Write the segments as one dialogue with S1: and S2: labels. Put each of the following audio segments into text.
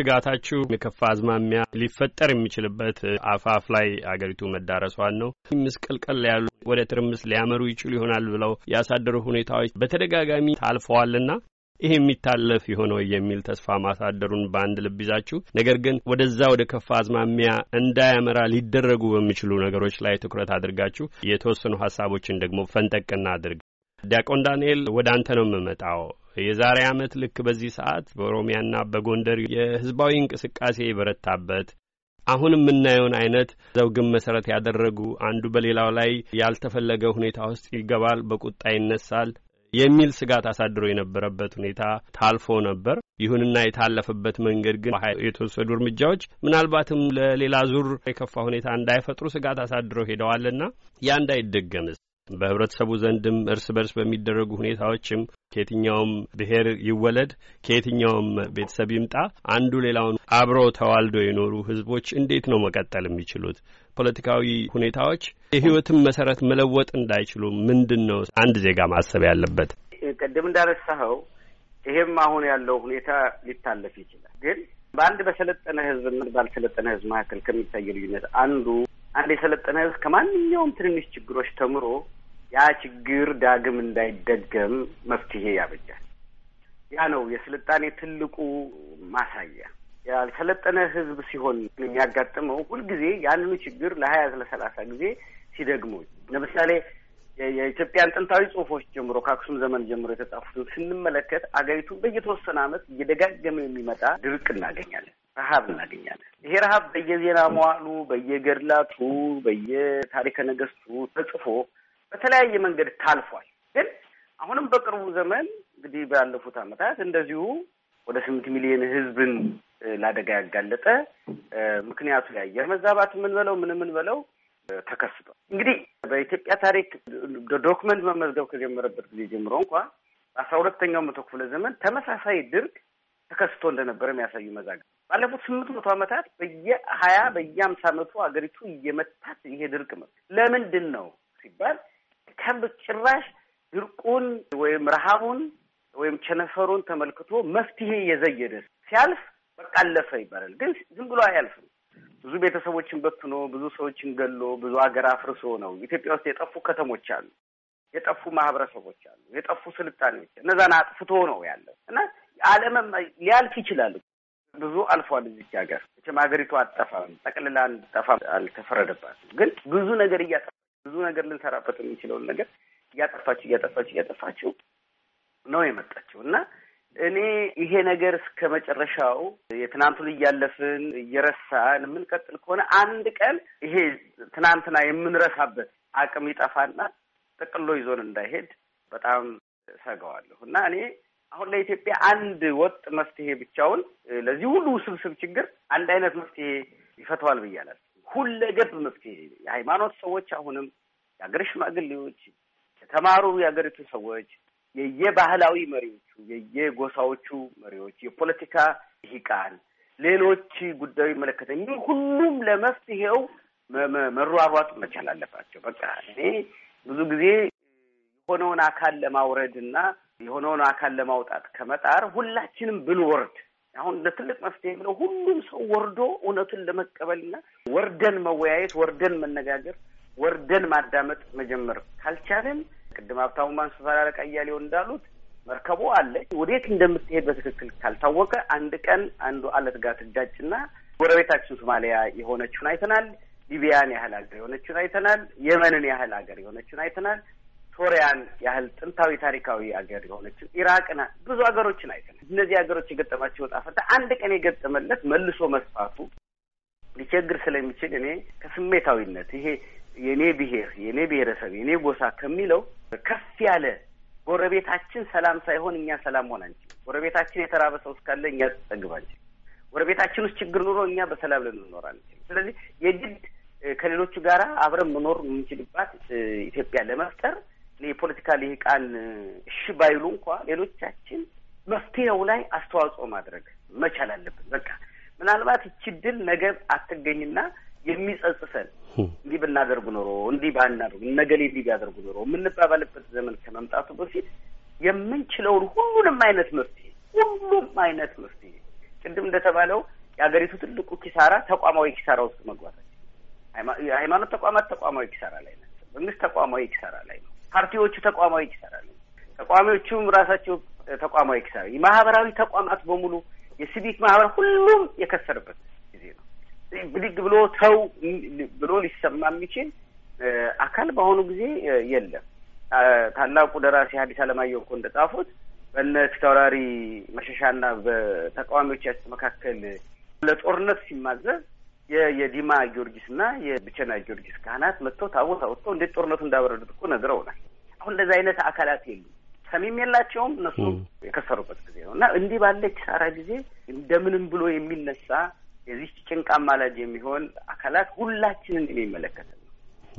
S1: ስጋታችሁ የከፋ አዝማሚያ ሊፈጠር የሚችልበት አፋፍ ላይ አገሪቱ መዳረሷን ነው። ምስቅልቅል ያሉ ወደ ትርምስ ሊያመሩ ይችሉ ይሆናል ብለው ያሳደሩ ሁኔታዎች በተደጋጋሚ ታልፈዋልና ይሄ የሚታለፍ የሆነው የሚል ተስፋ ማሳደሩን በአንድ ልብ ይዛችሁ ነገር ግን ወደዛ ወደ ከፋ አዝማሚያ እንዳያመራ ሊደረጉ በሚችሉ ነገሮች ላይ ትኩረት አድርጋችሁ የተወሰኑ ሀሳቦችን ደግሞ ፈንጠቅና አድርግ። ዲያቆን ዳንኤል ወደ አንተ ነው የምመጣው። የዛሬ ዓመት ልክ በዚህ ሰዓት በኦሮሚያና በጎንደር የህዝባዊ እንቅስቃሴ የበረታበት አሁን የምናየውን አይነት ዘውግን መሰረት ያደረጉ አንዱ በሌላው ላይ ያልተፈለገ ሁኔታ ውስጥ ይገባል፣ በቁጣ ይነሳል የሚል ስጋት አሳድሮ የነበረበት ሁኔታ ታልፎ ነበር። ይሁንና የታለፈበት መንገድ ግን የተወሰዱ እርምጃዎች ምናልባትም ለሌላ ዙር የከፋ ሁኔታ እንዳይፈጥሩ ስጋት አሳድረው ሄደዋልና ያ እንዳይደገምስ በህብረተሰቡ ዘንድም እርስ በርስ በሚደረጉ ሁኔታዎችም ከየትኛውም ብሔር ይወለድ ከየትኛውም ቤተሰብ ይምጣ አንዱ ሌላውን አብረው ተዋልደው የኖሩ ህዝቦች እንዴት ነው መቀጠል የሚችሉት? ፖለቲካዊ ሁኔታዎች የህይወትን መሰረት መለወጥ እንዳይችሉ ምንድን ነው አንድ ዜጋ ማሰብ ያለበት?
S2: ቅድም እንዳነሳኸው ይሄም አሁን ያለው ሁኔታ ሊታለፍ ይችላል። ግን በአንድ በሰለጠነ ህዝብና ባልሰለጠነ ህዝብ መካከል ከሚታይ ልዩነት አንዱ አንድ የሰለጠነ ህዝብ ከማንኛውም ትንንሽ ችግሮች ተምሮ ያ ችግር ዳግም እንዳይደገም መፍትሄ ያበጃል። ያ ነው የስልጣኔ ትልቁ ማሳያ። ያልሰለጠነ ህዝብ ሲሆን የሚያጋጥመው ሁልጊዜ ያንኑ ችግር ለሀያ ለሰላሳ ጊዜ ሲደግሙ ለምሳሌ የኢትዮጵያን ጥንታዊ ጽሁፎች ጀምሮ ከአክሱም ዘመን ጀምሮ የተጻፉትን ስንመለከት አገሪቱ በየተወሰነ ዓመት እየደጋገመ የሚመጣ ድርቅ እናገኛለን፣ ረሀብ እናገኛለን። ይሄ ረሀብ በየዜና መዋሉ፣ በየገድላቱ፣ በየታሪከ ነገስቱ ተጽፎ በተለያየ መንገድ ታልፏል። ግን አሁንም በቅርቡ ዘመን እንግዲህ ባለፉት ዓመታት እንደዚሁ ወደ ስምንት ሚሊዮን ህዝብን ለአደጋ ያጋለጠ ምክንያቱ የአየር መዛባት የምንበለው ምን የምንበለው ተከስቷል። እንግዲህ በኢትዮጵያ ታሪክ ዶክመንት መመዝገብ ከጀመረበት ጊዜ ጀምሮ እንኳ በአስራ ሁለተኛው መቶ ክፍለ ዘመን ተመሳሳይ ድርቅ ተከስቶ እንደነበረ የሚያሳዩ መዛግብ ባለፉት ስምንት መቶ ዓመታት በየሀያ በየአምሳ ዓመቱ ሀገሪቱ እየመታት ይሄ ድርቅ መ ለምንድን ነው ሲባል ጭራሽ ድርቁን ወይም ረሃቡን ወይም ቸነፈሩን ተመልክቶ መፍትሄ የዘየደ ሲያልፍ በቃ አለፈ ይባላል። ግን ዝም ብሎ አያልፍም። ብዙ ቤተሰቦችን በትኖ ብዙ ሰዎችን ገሎ ብዙ ሀገር አፍርሶ ነው። ኢትዮጵያ ውስጥ የጠፉ ከተሞች አሉ፣ የጠፉ ማህበረሰቦች አሉ፣ የጠፉ ስልጣኔዎች እነዛን አጥፍቶ ነው ያለው እና ዓለምም ሊያልፍ ይችላል። ብዙ አልፏል። እዚች ሀገር መቼም ሀገሪቱ አጠፋም ጠቅልላ እንድጠፋ አልተፈረደባትም። ግን ብዙ ነገር እያጠፋ ብዙ ነገር ልንሰራበት የሚችለውን ነገር እያጠፋችው እያጠፋችው እያጠፋችው ነው የመጣችው እና እኔ ይሄ ነገር እስከ መጨረሻው የትናንቱን እያለፍን እየረሳን የምንቀጥል ከሆነ አንድ ቀን ይሄ ትናንትና የምንረሳበት አቅም ይጠፋና ጠቅሎ ይዞን እንዳይሄድ በጣም ሰጋዋለሁ እና እኔ አሁን ለኢትዮጵያ አንድ ወጥ መፍትሄ ብቻውን ለዚህ ሁሉ ውስብስብ ችግር አንድ አይነት መፍትሄ ይፈተዋል ብያለሁ። ሁለገብ መፍትሄ የሃይማኖት ሰዎች አሁንም የሀገር ሽማግሌዎች፣ የተማሩ የሀገሪቱ ሰዎች፣ የየባህላዊ መሪዎቹ፣ የየጎሳዎቹ መሪዎች፣ የፖለቲካ ልሂቃን፣ ሌሎች ጉዳዩ ይመለከተኝ ሁሉም ለመፍትሄው መሯሯጥ መቻል አለባቸው። በቃ እኔ ብዙ ጊዜ የሆነውን አካል ለማውረድ እና የሆነውን አካል ለማውጣት ከመጣር ሁላችንም ብንወርድ አሁን ለትልቅ መፍትሄ ብለው ሁሉም ሰው ወርዶ እውነቱን ለመቀበልና ወርደን መወያየት፣ ወርደን መነጋገር፣ ወርደን ማዳመጥ መጀመር ካልቻለን ቅድም ሀብታሙ አለቃ እያሌው እንዳሉት መርከቡ አለች። ወዴት እንደምትሄድ በትክክል ካልታወቀ አንድ ቀን አንዱ አለት ጋር ትጋጭና ጎረቤታችን ሶማሊያ የሆነችውን አይተናል። ሊቢያን ያህል ሀገር የሆነችውን አይተናል። የመንን ያህል ሀገር የሆነችውን አይተናል። ሶሪያን ያህል ጥንታዊ ታሪካዊ ሀገር የሆነችው ኢራቅና ብዙ ሀገሮችን አይተናል። እነዚህ ሀገሮች የገጠማቸው ዕጣ ፈንታ አንድ ቀን የገጠመለት መልሶ መስፋቱ ሊቸግር ስለሚችል እኔ ከስሜታዊነት ይሄ የእኔ ብሔር የእኔ ብሔረሰብ የእኔ ጎሳ ከሚለው ከፍ ያለ ጎረቤታችን ሰላም ሳይሆን እኛ ሰላም መሆን አንችልም። ጎረቤታችን የተራበ ሰው እስካለ እኛ ጠግብ አንችልም። ጎረቤታችን ውስጥ ችግር ኑሮ እኛ በሰላም ልንኖር አንችልም። ስለዚህ የግድ ከሌሎቹ ጋር አብረን መኖር የምንችልባት ኢትዮጵያ ለመፍጠር የፖለቲካ ልሂቃን እሺ ባይሉ እንኳ ሌሎቻችን መፍትሄው ላይ አስተዋጽኦ ማድረግ መቻል አለብን። በቃ ምናልባት ይቺ ድል ነገ አትገኝና የሚጸጽሰን እንዲህ ብናደርጉ ኖሮ እንዲህ ባናደርጉ እነገሌ እንዲህ ቢያደርጉ ኖሮ የምንባባልበት ዘመን ከመምጣቱ በፊት የምንችለውን ሁሉንም አይነት መፍትሄ ሁሉም አይነት መፍትሄ ቅድም እንደተባለው የሀገሪቱ ትልቁ ኪሳራ ተቋማዊ ኪሳራ ውስጥ መግባታቸው። የሃይማኖት ተቋማት ተቋማዊ ኪሳራ ላይ ናቸው። መንግስት ተቋማዊ ኪሳራ ላይ ነው። ፓርቲዎቹ ተቋማዊ ነው። ተቋሚዎቹም ራሳቸው ተቋማዊ ኪሳራ፣ የማህበራዊ ተቋማት በሙሉ የሲቪክ ማህበር ሁሉም የከሰርበት ጊዜ ነው። ብድግ ብሎ ተው ብሎ ሊሰማ የሚችል አካል በአሁኑ ጊዜ የለም። ታላቁ ደራሲ ሐዲስ ዓለማየሁ እኮ እንደጻፉት በእነ ፊታውራሪ መሸሻና በተቃዋሚዎቻችን መካከል ለጦርነት ሲማዘዝ የዲማ ጊዮርጊስና የብቸና ጊዮርጊስ ካህናት መጥተው ታቦት አውጥተው እንዴት ጦርነቱ እንዳበረዱት እኮ ነግረውናል። አሁን እንደዚህ አይነት አካላት የሉም፣ ሰሚም የላቸውም። እነሱ የከሰሩበት ጊዜ ነው እና እንዲህ ባለ ኪሳራ ጊዜ እንደምንም ብሎ የሚነሳ የዚህ ጭንቃ አማላጅ የሚሆን አካላት ሁላችንን የሚመለከት ነው።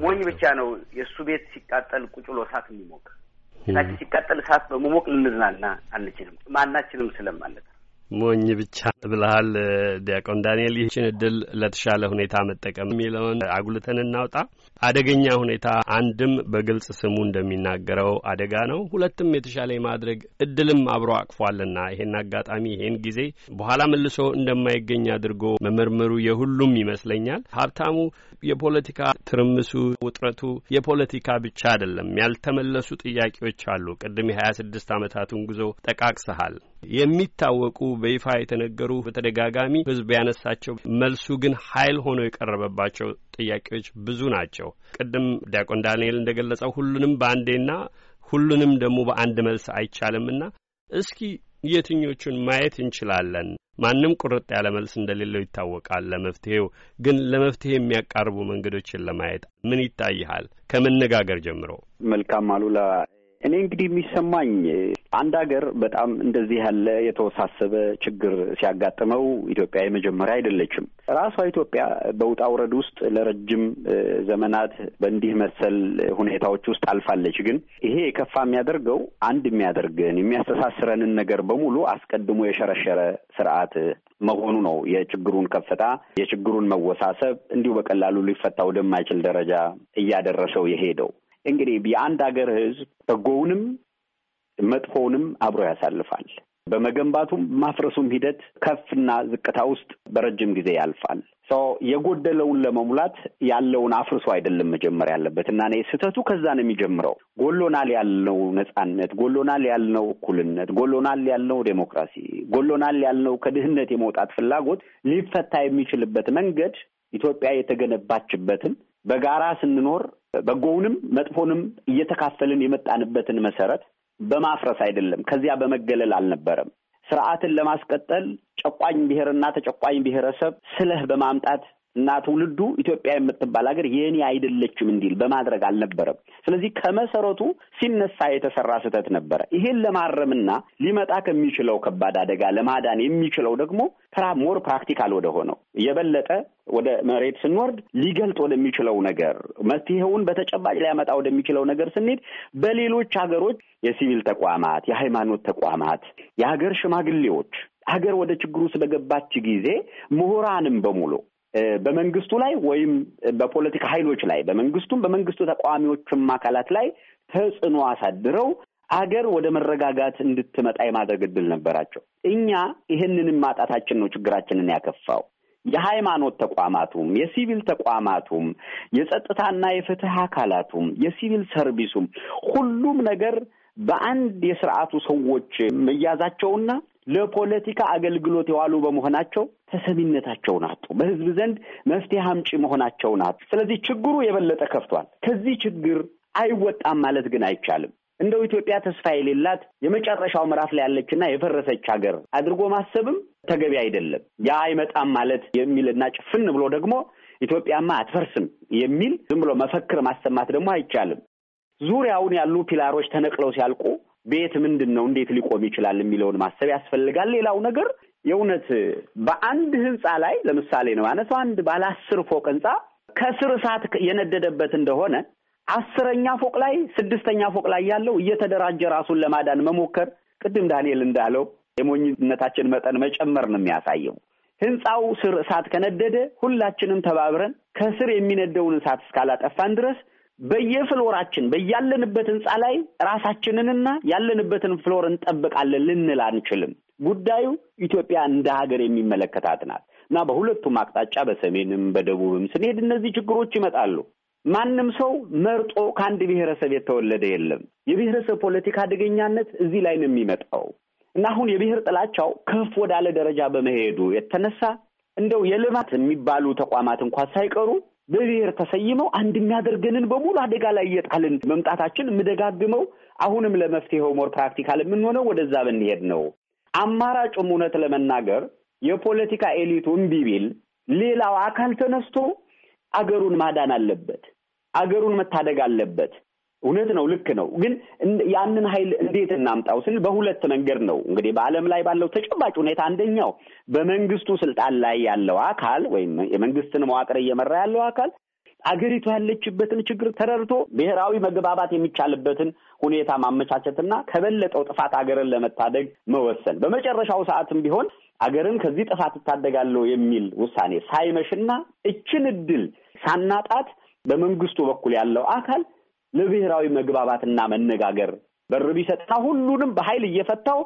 S2: ሞኝ ብቻ ነው የእሱ ቤት ሲቃጠል ቁጭ ብሎ እሳት የሚሞቅ ቤታችን ሲቃጠል እሳት በመሞቅ ልንዝናና አንችልም፣ ማናችንም ስለማለት
S1: ሞኝ ብቻ ብልሃል ዲያቆን ዳንኤል። ይህችን እድል ለተሻለ ሁኔታ መጠቀም የሚለውን አጉልተን እናውጣ። አደገኛ ሁኔታ አንድም በግልጽ ስሙ እንደሚናገረው አደጋ ነው፣ ሁለትም የተሻለ የማድረግ እድልም አብሮ አቅፏልና ይሄን አጋጣሚ ይሄን ጊዜ በኋላ መልሶ እንደማይገኝ አድርጎ መመርመሩ የሁሉም ይመስለኛል። ሀብታሙ፣ የፖለቲካ ትርምሱ ውጥረቱ የፖለቲካ ብቻ አይደለም፣ ያልተመለሱ ጥያቄዎች አሉ። ቅድም የሀያ ስድስት ዓመታቱን ጉዞ ጠቃቅሰሃል። የሚታወቁ በይፋ የተነገሩ በተደጋጋሚ ሕዝብ ያነሳቸው መልሱ ግን ኃይል ሆኖ የቀረበባቸው ጥያቄዎች ብዙ ናቸው። ቅድም ዲያቆን ዳንኤል እንደገለጸው ሁሉንም በአንዴና ሁሉንም ደግሞ በአንድ መልስ አይቻልምና እስኪ የትኞቹን ማየት እንችላለን? ማንም ቁርጥ ያለ መልስ እንደሌለው ይታወቃል። ለመፍትሄው ግን ለመፍትሄ የሚያቃርቡ መንገዶችን ለማየት ምን ይታይሃል? ከመነጋገር ጀምሮ።
S3: መልካም አሉላ። እኔ እንግዲህ የሚሰማኝ አንድ ሀገር በጣም እንደዚህ ያለ የተወሳሰበ ችግር ሲያጋጥመው ኢትዮጵያ የመጀመሪያ አይደለችም። ራሷ ኢትዮጵያ በውጣ ውረድ ውስጥ ለረጅም ዘመናት በእንዲህ መሰል ሁኔታዎች ውስጥ አልፋለች። ግን ይሄ የከፋ የሚያደርገው አንድ የሚያደርገን የሚያስተሳስረንን ነገር በሙሉ አስቀድሞ የሸረሸረ ስርዓት መሆኑ ነው። የችግሩን ከፍታ የችግሩን መወሳሰብ እንዲሁ በቀላሉ ሊፈታ ወደማይችል ደረጃ እያደረሰው የሄደው እንግዲህ የአንድ ሀገር ሕዝብ በጎውንም መጥፎውንም አብሮ ያሳልፋል። በመገንባቱም ማፍረሱም ሂደት ከፍና ዝቅታ ውስጥ በረጅም ጊዜ ያልፋል። ሰው የጎደለውን ለመሙላት ያለውን አፍርሶ አይደለም መጀመር ያለበት እና እኔ ስህተቱ ከዛ ነው የሚጀምረው። ጎሎናል ያልነው ነጻነት፣ ጎሎናል ያልነው እኩልነት፣ ጎሎናል ያልነው ዴሞክራሲ፣ ጎሎናል ያልነው ከድህነት የመውጣት ፍላጎት ሊፈታ የሚችልበት መንገድ ኢትዮጵያ የተገነባችበትን በጋራ ስንኖር በጎውንም መጥፎንም እየተካፈልን የመጣንበትን መሰረት በማፍረስ አይደለም። ከዚያ በመገለል አልነበረም። ስርዓትን ለማስቀጠል ጨቋኝ ብሔርና ተጨቋኝ ብሔረሰብ ስለህ በማምጣት እና ትውልዱ ኢትዮጵያ የምትባል ሀገር የእኔ አይደለችም እንዲል በማድረግ አልነበረም። ስለዚህ ከመሰረቱ ሲነሳ የተሰራ ስህተት ነበረ። ይሄን ለማረምና ሊመጣ ከሚችለው ከባድ አደጋ ለማዳን የሚችለው ደግሞ ፕራ more practical ወደ ሆነው የበለጠ ወደ መሬት ስንወርድ ሊገልጥ ወደሚችለው ነገር መፍትሄውን በተጨባጭ ሊያመጣ ወደሚችለው ነገር ስንሄድ በሌሎች ሀገሮች የሲቪል ተቋማት፣ የሃይማኖት ተቋማት፣ የሀገር ሽማግሌዎች ሀገር ወደ ችግሩ ውስጥ በገባች ጊዜ ምሁራንም በሙሉ በመንግስቱ ላይ ወይም በፖለቲካ ኃይሎች ላይ በመንግስቱም በመንግስቱ ተቃዋሚዎችም አካላት ላይ ተጽዕኖ አሳድረው አገር ወደ መረጋጋት እንድትመጣ የማድረግ እድል ነበራቸው። እኛ ይህንንም ማጣታችን ነው ችግራችንን ያከፋው። የሃይማኖት ተቋማቱም የሲቪል ተቋማቱም የጸጥታና የፍትህ አካላቱም የሲቪል ሰርቪሱም ሁሉም ነገር በአንድ የስርዓቱ ሰዎች መያዛቸውና ለፖለቲካ አገልግሎት የዋሉ በመሆናቸው ተሰሚነታቸውን አጡ። በህዝብ ዘንድ መፍትሄ አምጪ መሆናቸውን አጡ። ስለዚህ ችግሩ የበለጠ ከፍቷል። ከዚህ ችግር አይወጣም ማለት ግን አይቻልም። እንደው ኢትዮጵያ ተስፋ የሌላት የመጨረሻው ምዕራፍ ላይ ያለችና የፈረሰች ሀገር አድርጎ ማሰብም ተገቢ አይደለም። ያ አይመጣም ማለት የሚልና ጭፍን ብሎ ደግሞ ኢትዮጵያማ አትፈርስም የሚል ዝም ብሎ መፈክር ማሰማት ደግሞ አይቻልም። ዙሪያውን ያሉ ፒላሮች ተነቅለው ሲያልቁ ቤት ምንድን ነው እንዴት ሊቆም ይችላል የሚለውን ማሰብ ያስፈልጋል። ሌላው ነገር የእውነት በአንድ ህንፃ ላይ ለምሳሌ ነው ያነሳው አንድ ባለ አስር ፎቅ ህንፃ ከስር እሳት የነደደበት እንደሆነ አስረኛ ፎቅ ላይ ስድስተኛ ፎቅ ላይ ያለው እየተደራጀ ራሱን ለማዳን መሞከር ቅድም ዳንኤል እንዳለው የሞኝነታችን መጠን መጨመር ነው የሚያሳየው። ህንፃው ስር እሳት ከነደደ ሁላችንም ተባብረን ከስር የሚነደውን እሳት እስካላጠፋን ድረስ በየፍሎራችን በያለንበት ህንፃ ላይ ራሳችንንና ያለንበትን ፍሎር እንጠብቃለን ልንል አንችልም። ጉዳዩ ኢትዮጵያ እንደ ሀገር የሚመለከታት ናት እና በሁለቱም አቅጣጫ በሰሜንም በደቡብም ስንሄድ እነዚህ ችግሮች ይመጣሉ። ማንም ሰው መርጦ ከአንድ ብሔረሰብ የተወለደ የለም። የብሔረሰብ ፖለቲካ አደገኛነት እዚህ ላይ ነው የሚመጣው እና አሁን የብሔር ጥላቻው ከፍ ወዳለ ደረጃ በመሄዱ የተነሳ እንደው የልማት የሚባሉ ተቋማት እንኳን ሳይቀሩ በብሔር ተሰይመው አንድ የሚያደርገንን በሙሉ አደጋ ላይ እየጣልን መምጣታችን የምደጋግመው አሁንም ለመፍትሄው more practical የምንሆነው ወደዛ ብንሄድ ነው። አማራጩም እውነት ለመናገር የፖለቲካ elite ኡ እምቢ ቢል ሌላው አካል ተነስቶ አገሩን ማዳን አለበት። አገሩን መታደግ አለበት። እውነት ነው፣ ልክ ነው። ግን ያንን ኃይል እንዴት እናምጣው ስል በሁለት መንገድ ነው እንግዲህ በዓለም ላይ ባለው ተጨባጭ ሁኔታ አንደኛው በመንግስቱ ስልጣን ላይ ያለው አካል ወይም የመንግስትን መዋቅር እየመራ ያለው አካል አገሪቱ ያለችበትን ችግር ተረድቶ ብሔራዊ መግባባት የሚቻልበትን ሁኔታ ማመቻቸትና ከበለጠው ጥፋት አገርን ለመታደግ መወሰን በመጨረሻው ሰዓትም ቢሆን አገርን ከዚህ ጥፋት እታደጋለሁ የሚል ውሳኔ ሳይመሽና እችን እድል ሳናጣት በመንግስቱ በኩል ያለው አካል ለብሔራዊ መግባባትና መነጋገር በር ቢሰጥና ሁሉንም በኃይል እየፈታው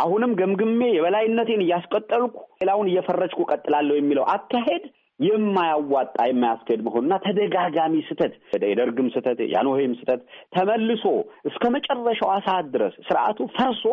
S3: አሁንም ገምግሜ የበላይነቴን እያስቀጠልኩ ሌላውን እየፈረጅኩ ቀጥላለሁ የሚለው አካሄድ የማያዋጣ የማያስኬድ መሆኑና ተደጋጋሚ ስህተት የደርግም ስህተት የጃንሆይም ስህተት ተመልሶ እስከ መጨረሻዋ ሰዓት ድረስ ስርዓቱ ፈርሶ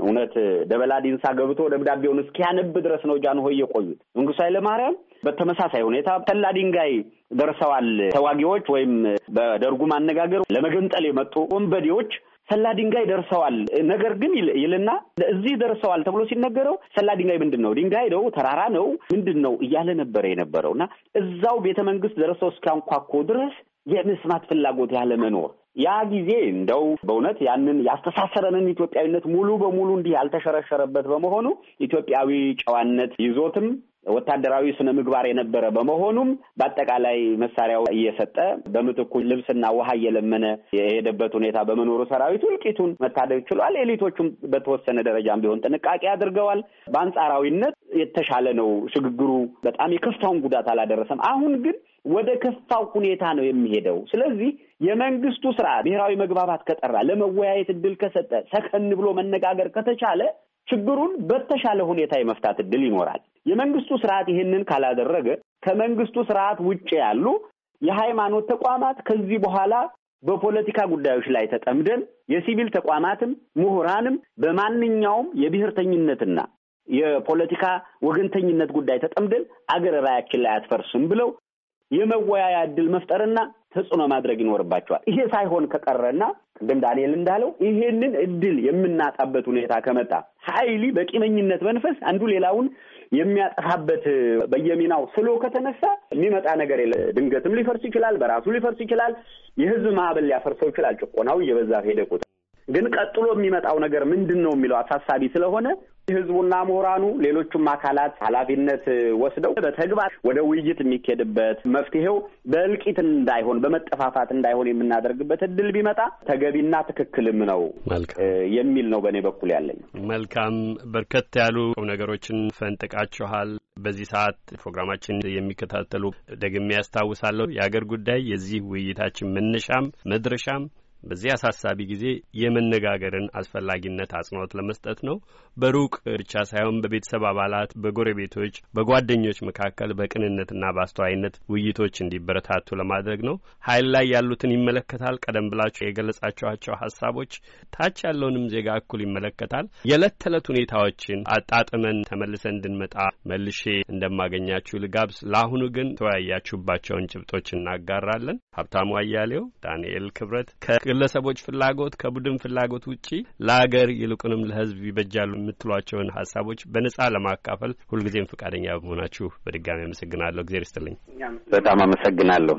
S3: እውነት ደበላ ዲንሳ ገብቶ ደብዳቤውን እስኪያነብ ድረስ ነው ጃንሆይ የቆዩት። መንግስቱ ኃይለማርያም በተመሳሳይ ሁኔታ ሰላ ድንጋይ ደርሰዋል ተዋጊዎች ወይም በደርጉ ማነጋገር ለመገንጠል የመጡ ወንበዴዎች ሰላ ድንጋይ ደርሰዋል። ነገር ግን ይልና እዚህ ደርሰዋል ተብሎ ሲነገረው ሰላ ድንጋይ ምንድን ነው? ድንጋይ ነው? ተራራ ነው? ምንድን ነው እያለ ነበረ የነበረው እና እዛው ቤተ መንግስት ደርሰው እስኪያንኳኮ ድረስ የመስማት ፍላጎት ያለ መኖር ያ ጊዜ እንደው በእውነት ያንን ያስተሳሰረንን ኢትዮጵያዊነት ሙሉ በሙሉ እንዲህ ያልተሸረሸረበት በመሆኑ ኢትዮጵያዊ ጨዋነት ይዞትም ወታደራዊ ስነ ምግባር የነበረ በመሆኑም በአጠቃላይ መሳሪያው እየሰጠ በምትኩ ልብስና ውሃ እየለመነ የሄደበት ሁኔታ በመኖሩ ሰራዊቱ እልቂቱን መታደግ ችሏል። ኤሊቶቹም በተወሰነ ደረጃም ቢሆን ጥንቃቄ አድርገዋል። በአንጻራዊነት የተሻለ ነው። ሽግግሩ በጣም የከፋውን ጉዳት አላደረሰም። አሁን ግን ወደ ከፋው ሁኔታ ነው የሚሄደው። ስለዚህ የመንግስቱ ስርዓት ብሔራዊ መግባባት ከጠራ፣ ለመወያየት እድል ከሰጠ፣ ሰከን ብሎ መነጋገር ከተቻለ ችግሩን በተሻለ ሁኔታ የመፍታት እድል ይኖራል። የመንግስቱ ስርዓት ይህንን ካላደረገ ከመንግስቱ ስርዓት ውጭ ያሉ የሃይማኖት ተቋማት ከዚህ በኋላ በፖለቲካ ጉዳዮች ላይ ተጠምደን የሲቪል ተቋማትም ምሁራንም በማንኛውም የብሔርተኝነትና የፖለቲካ ወገንተኝነት ጉዳይ ተጠምደን አገር ራያችን ላይ አትፈርስም ብለው የመወያያ እድል መፍጠርና ተጽዕኖ ማድረግ ይኖርባቸዋል። ይሄ ሳይሆን ከቀረና ቅድም ዳንኤል እንዳለው ይሄንን እድል የምናጣበት ሁኔታ ከመጣ ሀይሊ በቂመኝነት መንፈስ አንዱ ሌላውን የሚያጠፋበት በየሚናው ስሎ ከተነሳ የሚመጣ ነገር የለ። ድንገትም ሊፈርስ ይችላል፣ በራሱ ሊፈርስ ይችላል። የህዝብ ማዕበል ሊያፈርሰው ይችላል። ጭቆናው እየበዛ ሄደ ቁጥር ግን ቀጥሎ የሚመጣው ነገር ምንድን ነው የሚለው አሳሳቢ ስለሆነ ህዝቡና ምሁራኑ ሌሎቹም አካላት ኃላፊነት ወስደው በተግባር ወደ ውይይት የሚኬድበት መፍትሄው በእልቂት እንዳይሆን በመጠፋፋት እንዳይሆን የምናደርግበት እድል ቢመጣ ተገቢና ትክክልም ነው የሚል ነው በእኔ በኩል ያለኝ።
S1: መልካም በርከት ያሉ ነገሮችን ፈንጥቃችኋል። በዚህ ሰዓት ፕሮግራማችን የሚከታተሉ ደግሜ ያስታውሳለሁ የአገር ጉዳይ የዚህ ውይይታችን መነሻም መድረሻም በዚህ አሳሳቢ ጊዜ የመነጋገርን አስፈላጊነት አጽንኦት ለመስጠት ነው። በሩቅ ብቻ ሳይሆን በቤተሰብ አባላት፣ በጎረቤቶች፣ በጓደኞች መካከል በቅንነትና በአስተዋይነት ውይይቶች እንዲበረታቱ ለማድረግ ነው። ኃይል ላይ ያሉትን ይመለከታል። ቀደም ብላችሁ የገለጻችኋቸው ሀሳቦች ታች ያለውንም ዜጋ እኩል ይመለከታል። የዕለት ተዕለት ሁኔታዎችን አጣጥመን ተመልሰን እንድንመጣ መልሼ እንደማገኛችሁ ልጋብዝ። ለአሁኑ ግን ተወያያችሁባቸውን ጭብጦች እናጋራለን። ሀብታሙ አያሌው፣ ዳንኤል ክብረት ከግለሰቦች ፍላጎት ከቡድን ፍላጎት ውጪ ለአገር ይልቁንም ለሕዝብ ይበጃሉ የምትሏቸውን ሀሳቦች በነጻ ለማካፈል ሁልጊዜም ፈቃደኛ በመሆናችሁ በድጋሚ አመሰግናለሁ። እግዜር ይስጥልኝ።
S3: በጣም አመሰግናለሁ።